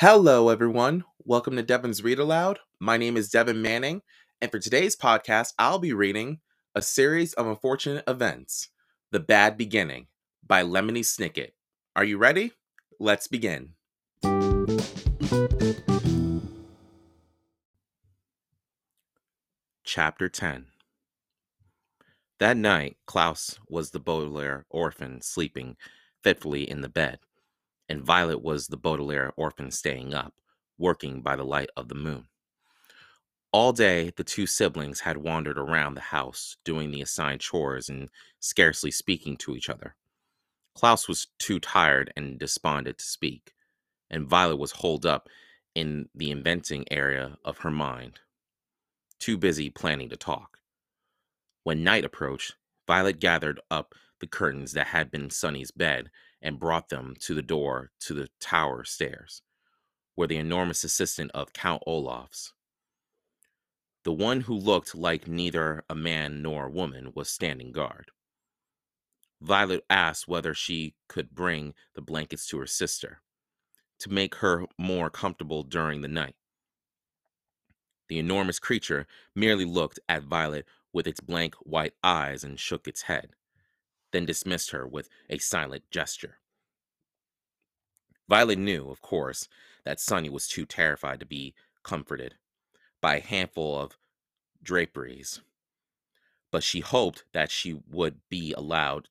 Hello, everyone. Welcome to Devan's Read Aloud. My name is Devan Manning, and for today's podcast, I'll be reading A Series of Unfortunate Events The Bad Beginning by Lemony Snicket. Are you ready? Let's begin. Chapter 10 That night, Klaus was the Baudelaire orphan sleeping fitfully in the bed and Violet was the Baudelaire orphan staying up, working by the light of the moon. All day, the two siblings had wandered around the house, doing the assigned chores and scarcely speaking to each other. Klaus was too tired and despondent to speak, and Violet was holed up in the inventing area of her mind, too busy planning to talk. When night approached, Violet gathered up the curtains that had been Sunny's bed and brought them to the door to the tower stairs, where the enormous assistant of Count Olaf's, the one who looked like neither a man nor a woman, was standing guard. Violet asked whether she could bring the blankets to her sister to make her more comfortable during the night. The enormous creature merely looked at Violet with its blank white eyes and shook its head then dismissed her with a silent gesture. Violet knew, of course, that Sunny was too terrified to be comforted by a handful of draperies, but she hoped that she would be allowed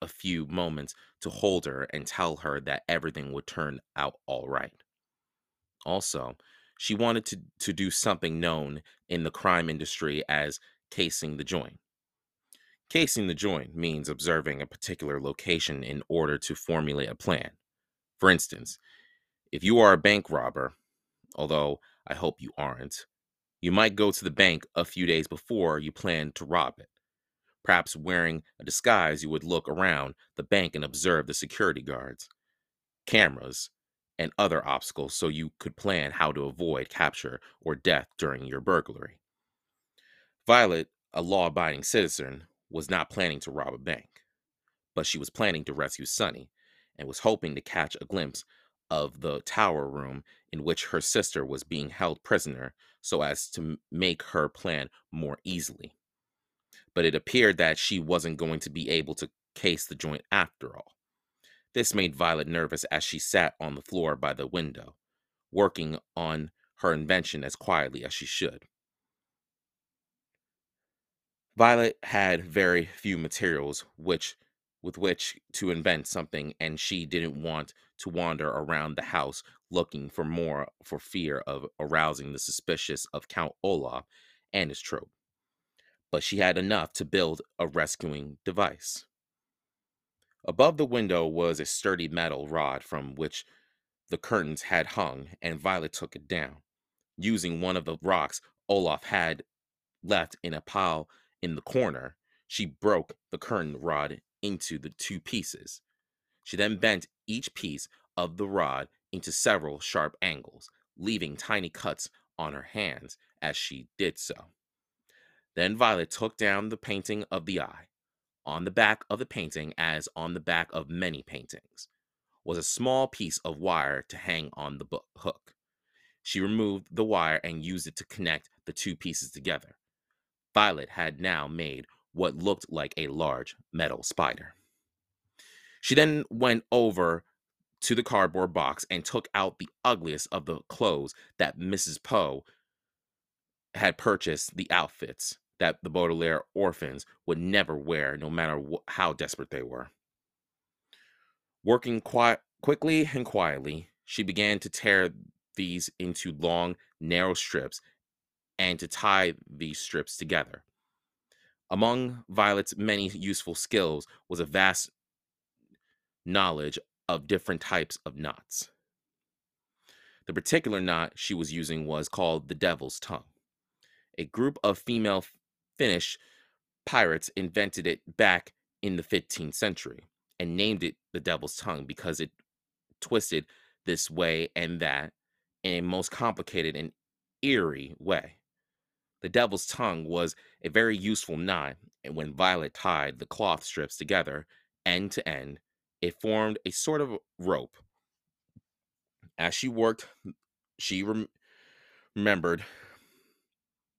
a few moments to hold her and tell her that everything would turn out all right. Also, she wanted to, to do something known in the crime industry as casing the joint. Casing the joint means observing a particular location in order to formulate a plan. For instance, if you are a bank robber, although I hope you aren't, you might go to the bank a few days before you plan to rob it. Perhaps wearing a disguise, you would look around the bank and observe the security guards, cameras, and other obstacles so you could plan how to avoid capture or death during your burglary. Violet, a law abiding citizen, was not planning to rob a bank, but she was planning to rescue Sunny and was hoping to catch a glimpse of the tower room in which her sister was being held prisoner so as to make her plan more easily. But it appeared that she wasn't going to be able to case the joint after all. This made Violet nervous as she sat on the floor by the window, working on her invention as quietly as she should. Violet had very few materials which with which to invent something and she didn't want to wander around the house looking for more for fear of arousing the suspicious of Count Olaf and his troop. But she had enough to build a rescuing device. Above the window was a sturdy metal rod from which the curtains had hung, and Violet took it down. Using one of the rocks Olaf had left in a pile in the corner, she broke the curtain rod into the two pieces. She then bent each piece of the rod into several sharp angles, leaving tiny cuts on her hands as she did so. Then Violet took down the painting of the eye. On the back of the painting, as on the back of many paintings, was a small piece of wire to hang on the hook. She removed the wire and used it to connect the two pieces together. Violet had now made what looked like a large metal spider. She then went over to the cardboard box and took out the ugliest of the clothes that Mrs. Poe had purchased the outfits that the Baudelaire orphans would never wear, no matter wh- how desperate they were. Working quiet, quickly and quietly, she began to tear these into long, narrow strips and to tie these strips together. Among Violet's many useful skills was a vast knowledge of different types of knots. The particular knot she was using was called the Devil's Tongue. A group of female Finnish pirates invented it back in the 15th century and named it the Devil's Tongue because it twisted this way and that in a most complicated and eerie way. The devil's tongue was a very useful knot, and when Violet tied the cloth strips together, end to end, it formed a sort of rope. As she worked, she rem- remembered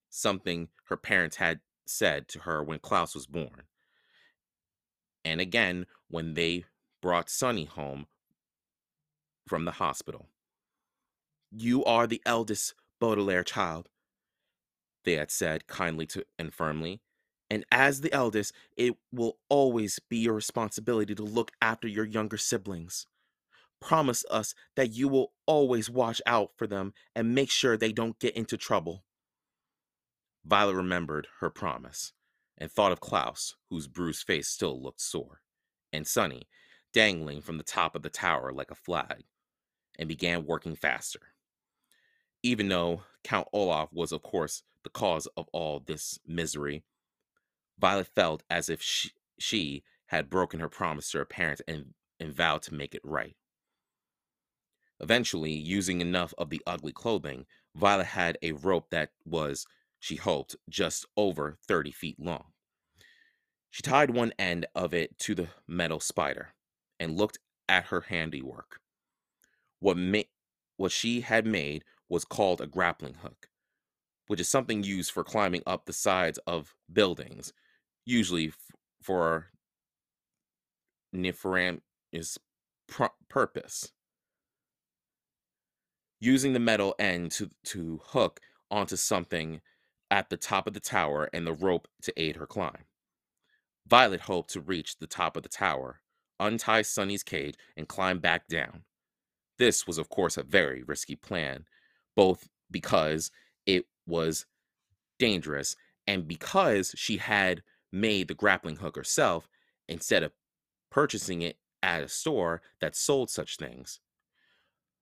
something her parents had said to her when Klaus was born. And again, when they brought Sunny home from the hospital. You are the eldest Baudelaire child, they had said kindly to and firmly. And as the eldest, it will always be your responsibility to look after your younger siblings. Promise us that you will always watch out for them and make sure they don't get into trouble. Violet remembered her promise and thought of Klaus, whose bruised face still looked sore, and Sunny, dangling from the top of the tower like a flag, and began working faster. Even though Count Olaf was, of course, the cause of all this misery, Violet felt as if she, she had broken her promise to her parents and, and vowed to make it right. Eventually, using enough of the ugly clothing, Violet had a rope that was, she hoped, just over 30 feet long. She tied one end of it to the metal spider and looked at her handiwork. What, ma- what she had made was called a grappling hook, which is something used for climbing up the sides of buildings, usually f- for nefarious pr- purpose. Using the metal end to, to hook onto something at the top of the tower and the rope to aid her climb. Violet hoped to reach the top of the tower, untie Sunny's cage, and climb back down. This was, of course, a very risky plan, both because it was dangerous and because she had made the grappling hook herself instead of purchasing it at a store that sold such things.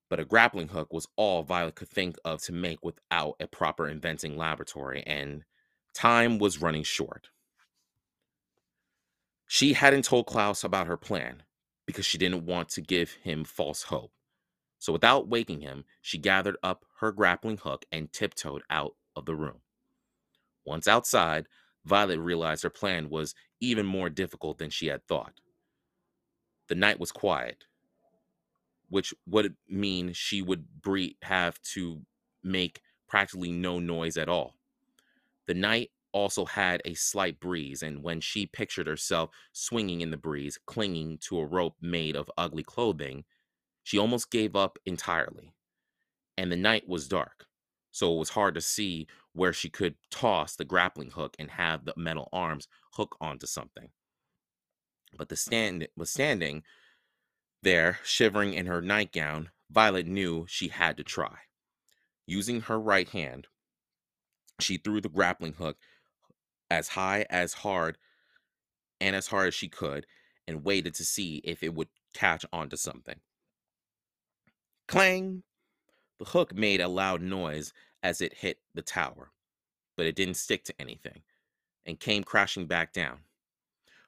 But a grappling hook was all Violet could think of to make without a proper inventing laboratory, and time was running short. She hadn't told Klaus about her plan because she didn't want to give him false hope. So without waking him, she gathered up her grappling hook and tiptoed out of the room. Once outside, Violet realized her plan was even more difficult than she had thought. The night was quiet, which would mean she would have to make practically no noise at all. The night also had a slight breeze, and when she pictured herself swinging in the breeze, clinging to a rope made of ugly clothing, she almost gave up entirely. And the night was dark, so it was hard to see where she could toss the grappling hook and have the metal arms hook onto something. But the stand was standing there, shivering in her nightgown, Violet knew she had to try. Using her right hand, she threw the grappling hook as high as hard and as hard as she could and waited to see if it would catch onto something. Clang! The hook made a loud noise as it hit the tower, but it didn't stick to anything and came crashing back down.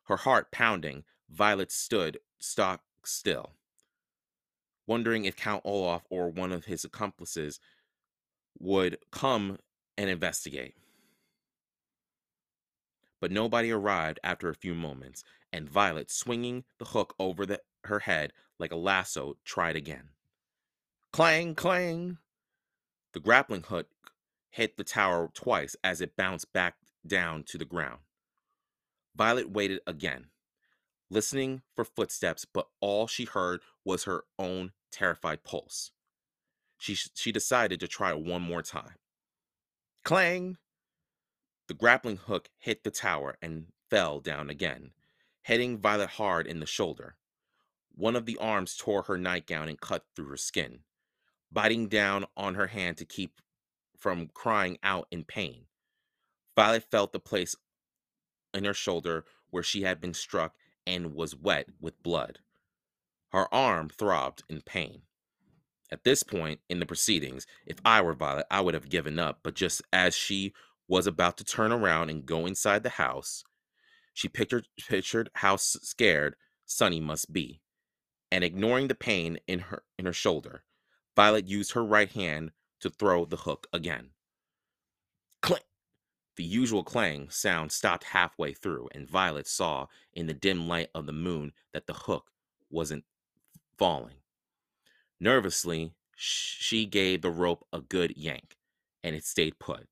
Her heart pounding, Violet stood stock still, wondering if Count Olaf or one of his accomplices would come and investigate. But nobody arrived after a few moments, and Violet, swinging the hook over the, her head like a lasso, tried again. Clang, clang! The grappling hook hit the tower twice as it bounced back down to the ground. Violet waited again, listening for footsteps, but all she heard was her own terrified pulse. She, she decided to try one more time. Clang! The grappling hook hit the tower and fell down again, hitting Violet hard in the shoulder. One of the arms tore her nightgown and cut through her skin, biting down on her hand to keep from crying out in pain. Violet felt the place in her shoulder where she had been struck and was wet with blood. Her arm throbbed in pain. At this point in the proceedings, if I were Violet, I would have given up, but just as she was about to turn around and go inside the house, she pictured, pictured how scared Sunny must be. And ignoring the pain in her in her shoulder, Violet used her right hand to throw the hook again. Clink! The usual clang sound stopped halfway through, and Violet saw in the dim light of the moon that the hook wasn't falling. Nervously, she gave the rope a good yank, and it stayed put.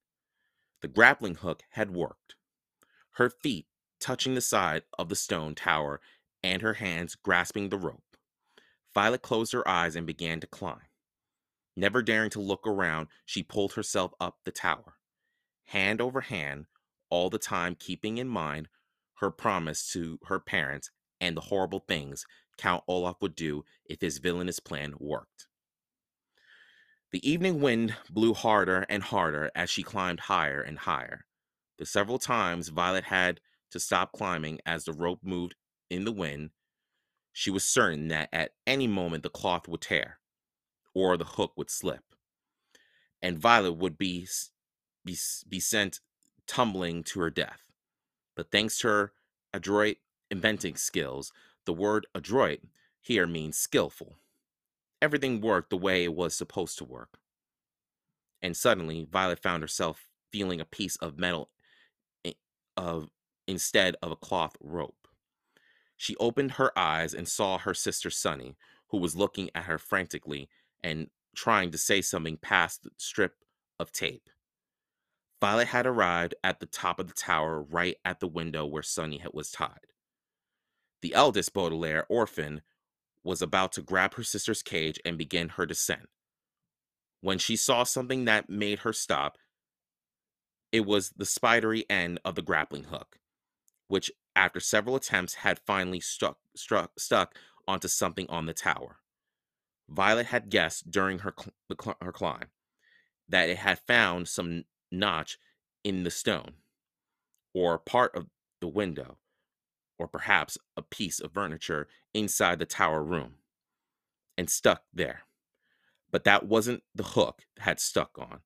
The grappling hook had worked. Her feet touching the side of the stone tower and her hands grasping the rope. Violet closed her eyes and began to climb. Never daring to look around, she pulled herself up the tower, hand over hand, all the time keeping in mind her promise to her parents and the horrible things Count Olaf would do if his villainous plan worked. The evening wind blew harder and harder as she climbed higher and higher. The several times Violet had to stop climbing as the rope moved in the wind, she was certain that at any moment the cloth would tear or the hook would slip, and Violet would be, be, be sent tumbling to her death. But thanks to her adroit inventing skills, the word adroit here means skillful everything worked the way it was supposed to work. And suddenly, Violet found herself feeling a piece of metal of instead of a cloth rope. She opened her eyes and saw her sister Sunny, who was looking at her frantically and trying to say something past the strip of tape. Violet had arrived at the top of the tower right at the window where Sunny was tied. The eldest Baudelaire orphan was about to grab her sister's cage and begin her descent. When she saw something that made her stop, it was the spidery end of the grappling hook, which, after several attempts, had finally stuck, struck, stuck onto something on the tower. Violet had guessed during her, cl- her climb that it had found some notch in the stone or part of the window or perhaps a piece of furniture inside the tower room and stuck there. But that wasn't the hook that had stuck on.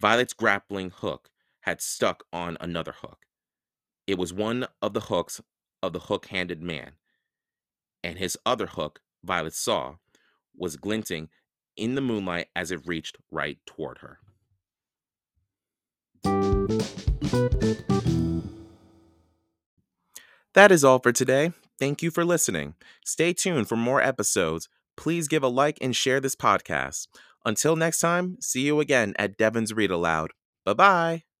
Violet's grappling hook had stuck on another hook. It was one of the hooks of the hook handed man, and his other hook, Violet saw, was glinting in the moonlight as it reached right toward her. That is all for today. Thank you for listening. Stay tuned for more episodes. Please give a like and share this podcast. Until next time, see you again at Devan's Read Aloud. Bye bye.